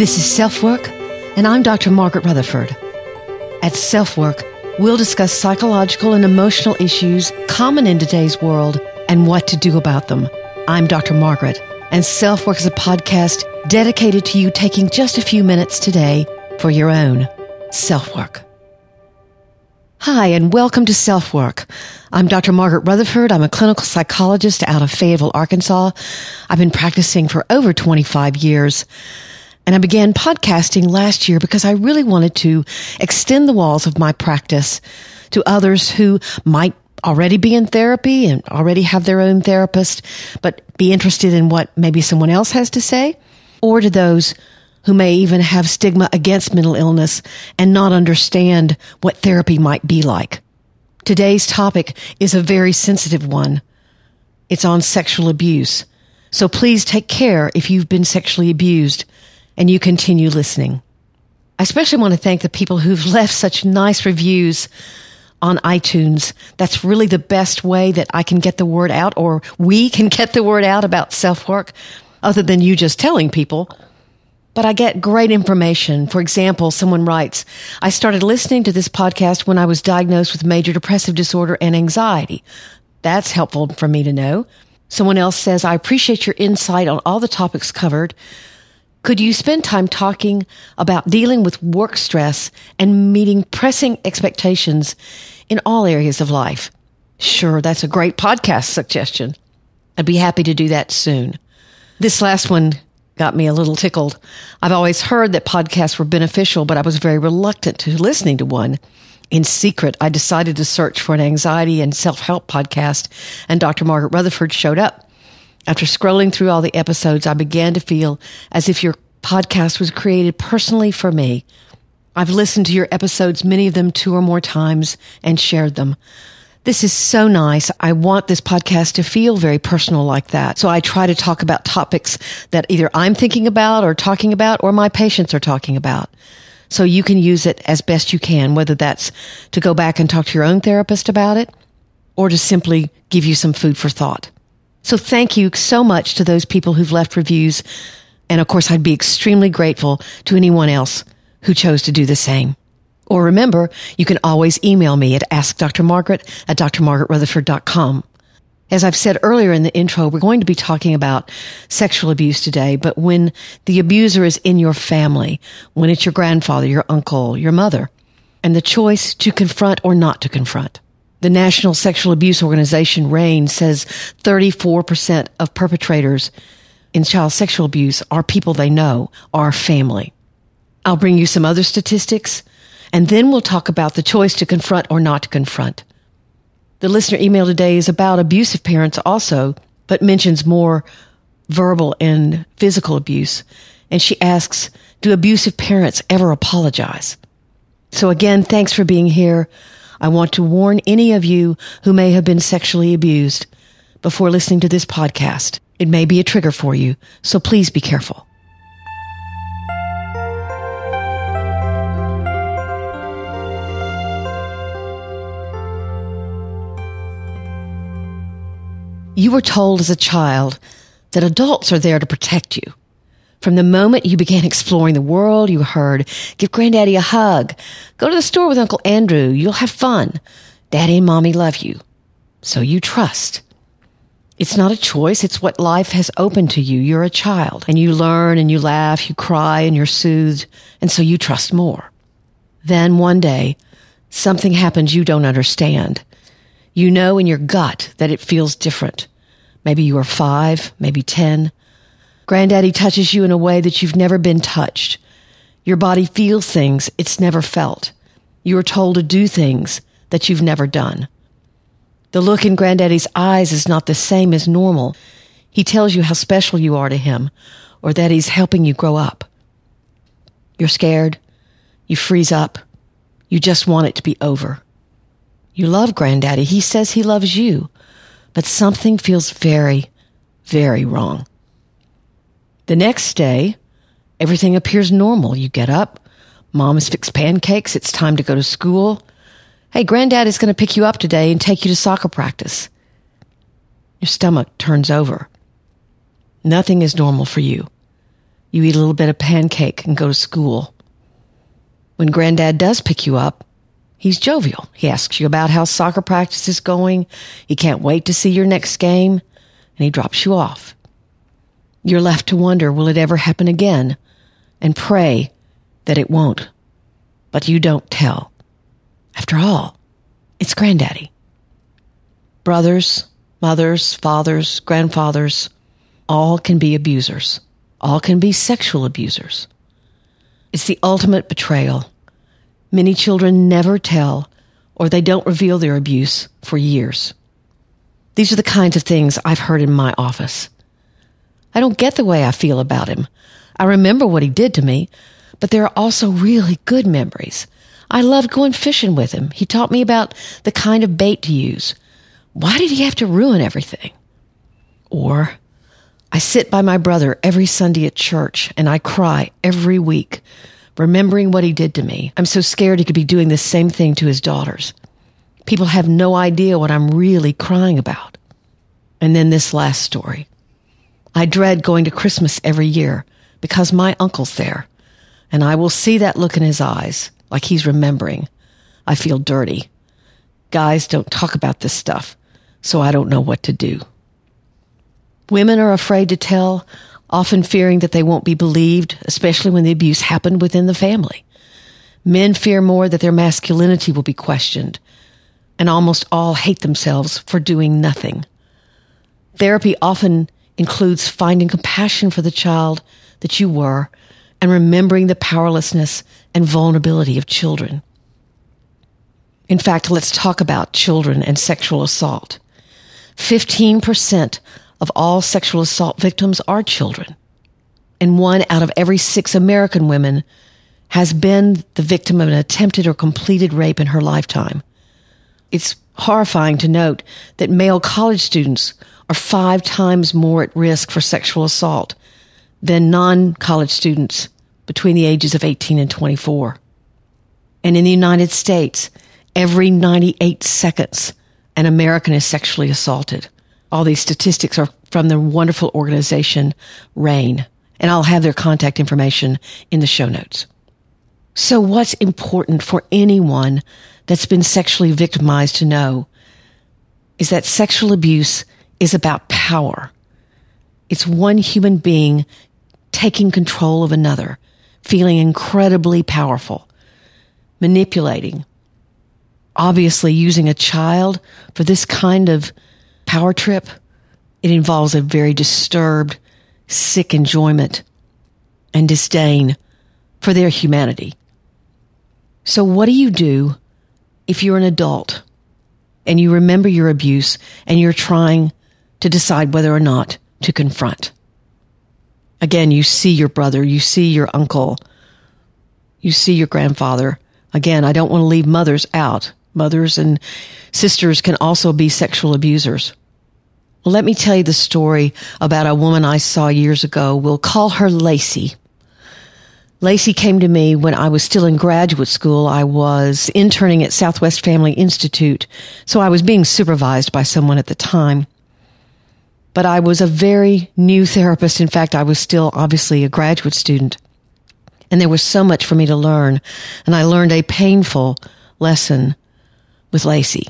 This is Self Work, and I'm Dr. Margaret Rutherford. At Self Work, we'll discuss psychological and emotional issues common in today's world and what to do about them. I'm Dr. Margaret, and Self Work is a podcast dedicated to you taking just a few minutes today for your own self work. Hi, and welcome to Self Work. I'm Dr. Margaret Rutherford. I'm a clinical psychologist out of Fayetteville, Arkansas. I've been practicing for over 25 years. And I began podcasting last year because I really wanted to extend the walls of my practice to others who might already be in therapy and already have their own therapist, but be interested in what maybe someone else has to say, or to those who may even have stigma against mental illness and not understand what therapy might be like. Today's topic is a very sensitive one. It's on sexual abuse. So please take care if you've been sexually abused and you continue listening. I especially want to thank the people who've left such nice reviews on iTunes. That's really the best way that I can get the word out or we can get the word out about self work other than you just telling people. But I get great information. For example, someone writes, I started listening to this podcast when I was diagnosed with major depressive disorder and anxiety. That's helpful for me to know. Someone else says, I appreciate your insight on all the topics covered. Could you spend time talking about dealing with work stress and meeting pressing expectations in all areas of life? Sure, that's a great podcast suggestion. I'd be happy to do that soon. This last one got me a little tickled. I've always heard that podcasts were beneficial, but I was very reluctant to listening to one. In secret, I decided to search for an anxiety and self-help podcast, and Dr. Margaret Rutherford showed up. After scrolling through all the episodes, I began to feel as if your podcast was created personally for me. I've listened to your episodes, many of them two or more times, and shared them. This is so nice. I want this podcast to feel very personal like that. So I try to talk about topics that either I'm thinking about or talking about or my patients are talking about. So you can use it as best you can, whether that's to go back and talk to your own therapist about it or to simply give you some food for thought. So thank you so much to those people who've left reviews. And of course, I'd be extremely grateful to anyone else who chose to do the same. Or remember, you can always email me at askdrmargaret at drmargaretrutherford.com. As I've said earlier in the intro, we're going to be talking about sexual abuse today, but when the abuser is in your family, when it's your grandfather, your uncle, your mother, and the choice to confront or not to confront. The National Sexual Abuse Organization, RAINN, says 34% of perpetrators in child sexual abuse are people they know, are family. I'll bring you some other statistics, and then we'll talk about the choice to confront or not to confront. The listener email today is about abusive parents also, but mentions more verbal and physical abuse. And she asks, do abusive parents ever apologize? So again, thanks for being here. I want to warn any of you who may have been sexually abused before listening to this podcast. It may be a trigger for you, so please be careful. You were told as a child that adults are there to protect you. From the moment you began exploring the world, you heard, give granddaddy a hug. Go to the store with Uncle Andrew. You'll have fun. Daddy and mommy love you. So you trust. It's not a choice. It's what life has opened to you. You're a child and you learn and you laugh, you cry and you're soothed. And so you trust more. Then one day, something happens you don't understand. You know in your gut that it feels different. Maybe you are five, maybe 10. Granddaddy touches you in a way that you've never been touched. Your body feels things it's never felt. You are told to do things that you've never done. The look in Granddaddy's eyes is not the same as normal. He tells you how special you are to him or that he's helping you grow up. You're scared. You freeze up. You just want it to be over. You love Granddaddy. He says he loves you, but something feels very, very wrong. The next day, everything appears normal. You get up, mom has fixed pancakes, it's time to go to school. Hey, granddad is going to pick you up today and take you to soccer practice. Your stomach turns over. Nothing is normal for you. You eat a little bit of pancake and go to school. When granddad does pick you up, he's jovial. He asks you about how soccer practice is going. He can't wait to see your next game, and he drops you off. You're left to wonder, will it ever happen again? And pray that it won't. But you don't tell. After all, it's granddaddy. Brothers, mothers, fathers, grandfathers, all can be abusers. All can be sexual abusers. It's the ultimate betrayal. Many children never tell or they don't reveal their abuse for years. These are the kinds of things I've heard in my office. I don't get the way I feel about him. I remember what he did to me, but there are also really good memories. I loved going fishing with him. He taught me about the kind of bait to use. Why did he have to ruin everything? Or, I sit by my brother every Sunday at church and I cry every week, remembering what he did to me. I'm so scared he could be doing the same thing to his daughters. People have no idea what I'm really crying about. And then this last story. I dread going to Christmas every year because my uncle's there, and I will see that look in his eyes, like he's remembering. I feel dirty. Guys don't talk about this stuff, so I don't know what to do. Women are afraid to tell, often fearing that they won't be believed, especially when the abuse happened within the family. Men fear more that their masculinity will be questioned, and almost all hate themselves for doing nothing. Therapy often includes finding compassion for the child that you were and remembering the powerlessness and vulnerability of children. In fact, let's talk about children and sexual assault. 15% of all sexual assault victims are children. And one out of every six American women has been the victim of an attempted or completed rape in her lifetime. It's horrifying to note that male college students are five times more at risk for sexual assault than non college students between the ages of 18 and 24. And in the United States, every 98 seconds, an American is sexually assaulted. All these statistics are from the wonderful organization RAINN, and I'll have their contact information in the show notes. So what's important for anyone that's been sexually victimized to know is that sexual abuse is about power. It's one human being taking control of another, feeling incredibly powerful, manipulating, obviously using a child for this kind of power trip, it involves a very disturbed, sick enjoyment and disdain for their humanity. So what do you do if you're an adult and you remember your abuse and you're trying to decide whether or not to confront? Again, you see your brother, you see your uncle, you see your grandfather. Again, I don't want to leave mothers out. Mothers and sisters can also be sexual abusers. Let me tell you the story about a woman I saw years ago. We'll call her Lacey. Lacey came to me when I was still in graduate school. I was interning at Southwest Family Institute, so I was being supervised by someone at the time. But I was a very new therapist. In fact, I was still obviously a graduate student. And there was so much for me to learn. And I learned a painful lesson with Lacey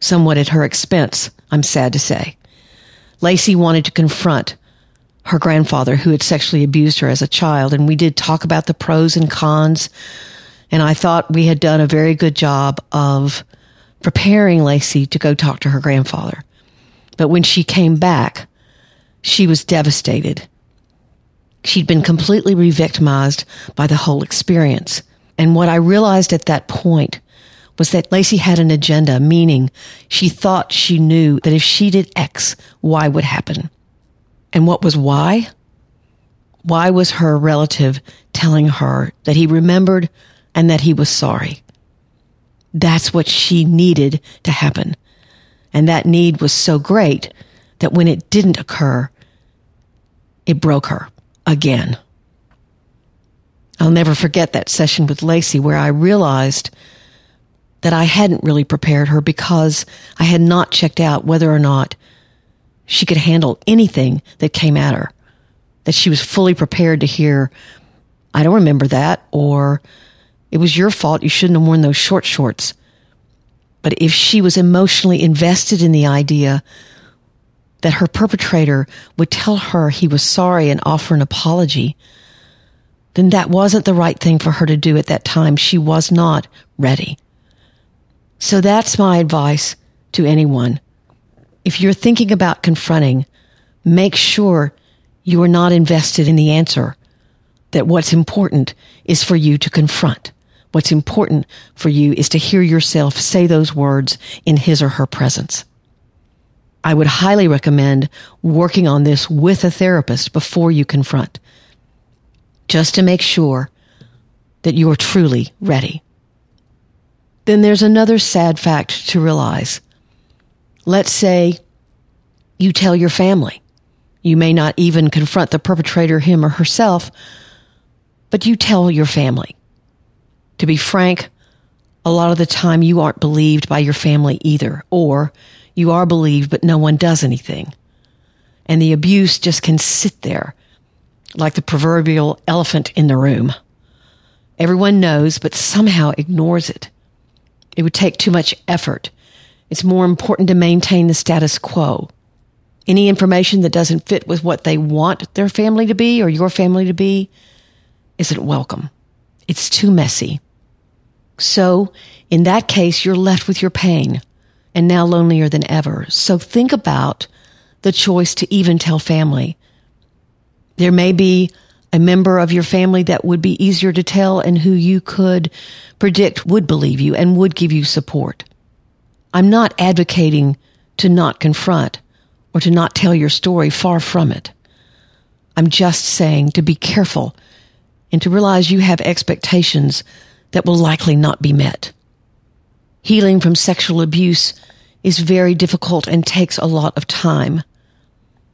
somewhat at her expense, I'm sad to say. Lacey wanted to confront her grandfather who had sexually abused her as a child, and we did talk about the pros and cons. And I thought we had done a very good job of preparing Lacey to go talk to her grandfather. But when she came back, she was devastated. She'd been completely re-victimized by the whole experience. And what I realized at that point was that Lacey had an agenda, meaning she thought she knew that if she did X, Y would happen. And what was Y? Why was her relative telling her that he remembered and that he was sorry? That's what she needed to happen. And that need was so great that when it didn't occur, it broke her again. I'll never forget that session with Lacey where I realized that I hadn't really prepared her because I had not checked out whether or not she could handle anything that came at her. that she was fully prepared to hear, I don't remember that, or it was your fault. You shouldn't have worn those short shorts. But if she was emotionally invested in the idea that her perpetrator would tell her he was sorry and offer an apology, then that wasn't the right thing for her to do at that time. She was not ready. So that's my advice to anyone. If you're thinking about confronting, make sure you are not invested in the answer. That what's important is for you to confront. What's important for you is to hear yourself say those words in his or her presence. I would highly recommend working on this with a therapist before you confront, just to make sure that you are truly ready. Then there's another sad fact to realize. Let's say you tell your family you may not even confront the perpetrator, him or herself, but you tell your family. To be frank, a lot of the time you aren't believed by your family either, or you are believed, but no one does anything. And the abuse just can sit there like the proverbial elephant in the room. Everyone knows, but somehow ignores it. It would take too much effort. It's more important to maintain the status quo any information that doesn't fit with what they want their family to be or your family to be isn't welcome. It's too messy. So, in that case, you're left with your pain and now lonelier than ever. So think about the choice to even tell family. There may be a member of your family that would be easier to tell and who you could predict would believe you and would give you support. I'm not advocating to not confront or to not tell your story. Far from it. I'm just saying to be careful and to realize you have expectations that will likely not be met. Healing from sexual abuse is very difficult and takes a lot of time.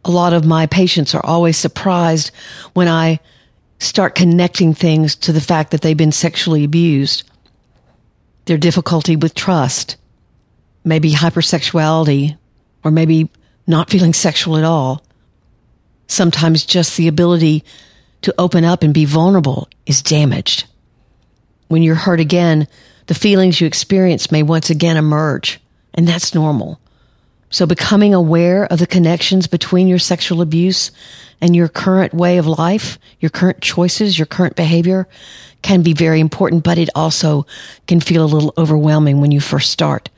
A lot of my patients are always surprised when I start connecting things to the fact that they've been sexually abused. Their difficulty with trust, maybe hypersexuality, or maybe not feeling sexual at all. Sometimes just the ability to open up and be vulnerable is damaged. When you're hurt again, the feelings you experience may once again emerge, and that's normal. So becoming aware of the connections between your sexual abuse and your current way of life, your current choices, your current behavior can be very important, but it also can feel a little overwhelming when you first start.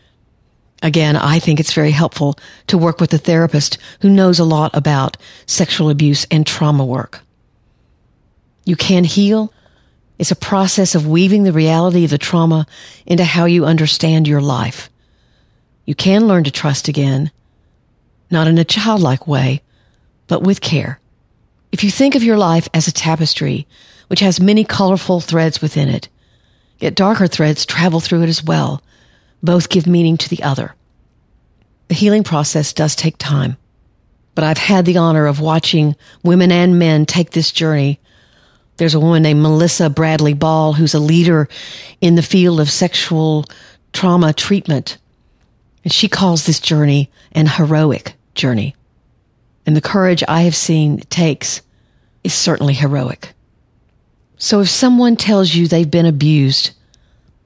Again, I think it's very helpful to work with a therapist who knows a lot about sexual abuse and trauma work. You can heal. It's a process of weaving the reality of the trauma into how you understand your life. You can learn to trust again, not in a childlike way, but with care. If you think of your life as a tapestry, which has many colorful threads within it, yet darker threads travel through it as well, both give meaning to the other. The healing process does take time, but I've had the honor of watching women and men take this journey. There's a woman named Melissa Bradley Ball who's a leader in the field of sexual trauma treatment. And she calls this journey an heroic journey. And the courage I have seen it takes is certainly heroic. So if someone tells you they've been abused,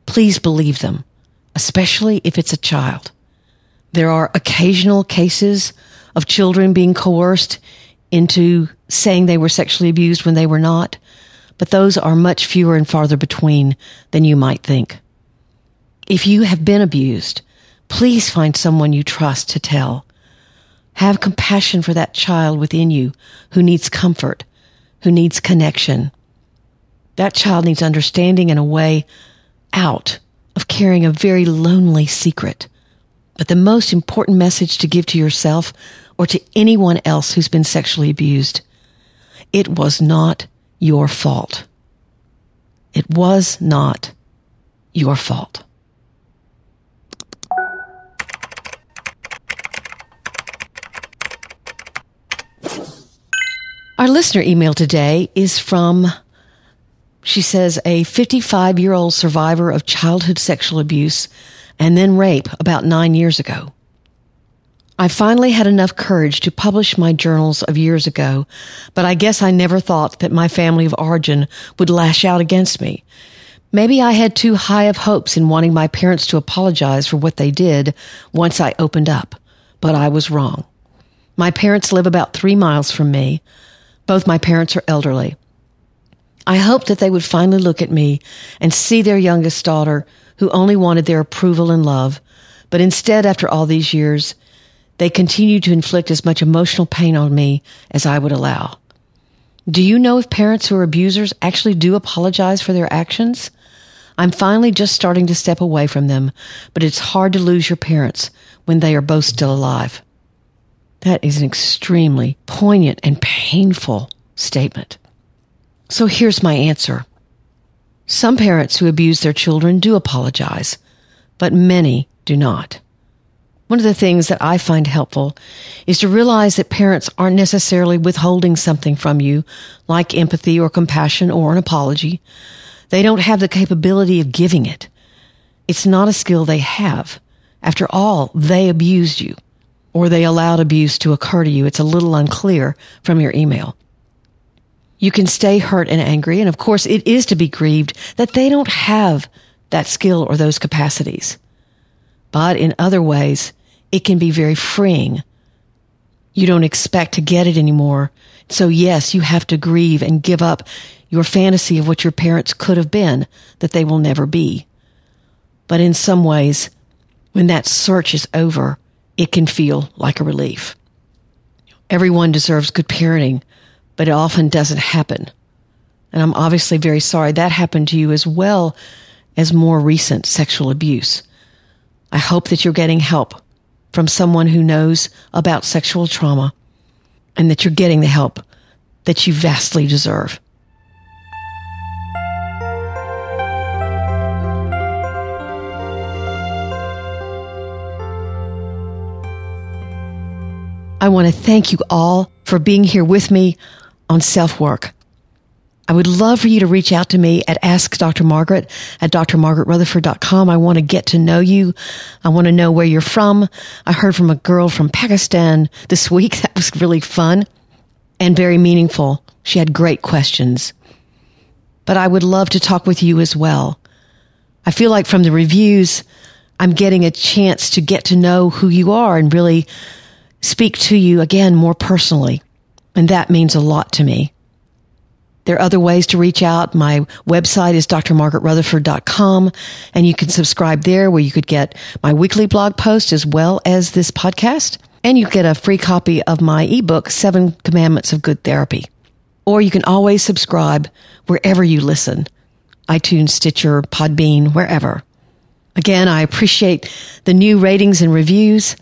please believe them especially if it's a child. There are occasional cases of children being coerced into saying they were sexually abused when they were not, but those are much fewer and farther between than you might think. If you have been abused, please find someone you trust to tell. Have compassion for that child within you who needs comfort, who needs connection. That child needs understanding and a way out of carrying a very lonely secret. But the most important message to give to yourself or to anyone else who's been sexually abused, it was not your fault. It was not your fault. Our listener email today is from she says a 55 year old survivor of childhood sexual abuse and then rape about nine years ago. I finally had enough courage to publish my journals of years ago, but I guess I never thought that my family of origin would lash out against me. Maybe I had too high of hopes in wanting my parents to apologize for what they did once I opened up, but I was wrong. My parents live about three miles from me. Both my parents are elderly. I hoped that they would finally look at me and see their youngest daughter who only wanted their approval and love, but instead, after all these years, they continue to inflict as much emotional pain on me as I would allow. Do you know if parents who are abusers actually do apologize for their actions? I'm finally just starting to step away from them, but it's hard to lose your parents when they are both still alive. That is an extremely poignant and painful statement. So here's my answer. Some parents who abuse their children do apologize, but many do not. One of the things that I find helpful is to realize that parents aren't necessarily withholding something from you, like empathy or compassion or an apology. They don't have the capability of giving it. It's not a skill they have. After all, they abused you, or they allowed abuse to occur to you. It's a little unclear from your email. You can stay hurt and angry, and of course, it is to be grieved that they don't have that skill or those capacities. But in other ways, it can be very freeing. You don't expect to get it anymore. So yes, you have to grieve and give up your fantasy of what your parents could have been that they will never be. But in some ways, when that search is over, it can feel like a relief. Everyone deserves good parenting, but it often doesn't happen. And I'm obviously very sorry that happened to you as well as more recent sexual abuse. I hope that you're getting help from someone who knows about sexual trauma and that you're getting the help that you vastly deserve. I want to thank you all for being here with me on self work. I would love for you to reach out to me at Ask Dr. Margaret at drmargaretrutherford.com. I want to get to know you. I want to know where you're from. I heard from a girl from Pakistan this week. That was really fun and very meaningful. She had great questions. But I would love to talk with you as well. I feel like from the reviews, I'm getting a chance to get to know who you are and really speak to you again more personally. And that means a lot to me. There are other ways to reach out. My website is drmargaretrutherford.com and you can subscribe there where you could get my weekly blog post as well as this podcast. And you get a free copy of my ebook, Seven Commandments of Good Therapy. Or you can always subscribe wherever you listen. iTunes, Stitcher, Podbean, wherever. Again, I appreciate the new ratings and reviews.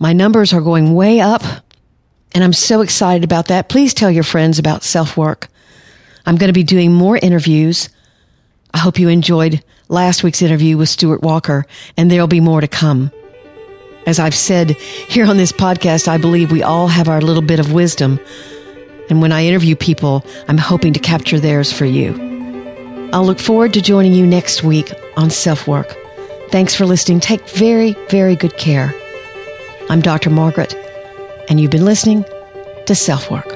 My numbers are going way up and I'm so excited about that. Please tell your friends about self work. I'm going to be doing more interviews. I hope you enjoyed last week's interview with Stuart Walker, and there'll be more to come. As I've said here on this podcast, I believe we all have our little bit of wisdom. And when I interview people, I'm hoping to capture theirs for you. I'll look forward to joining you next week on Self Work. Thanks for listening. Take very, very good care. I'm Dr. Margaret, and you've been listening to Self Work.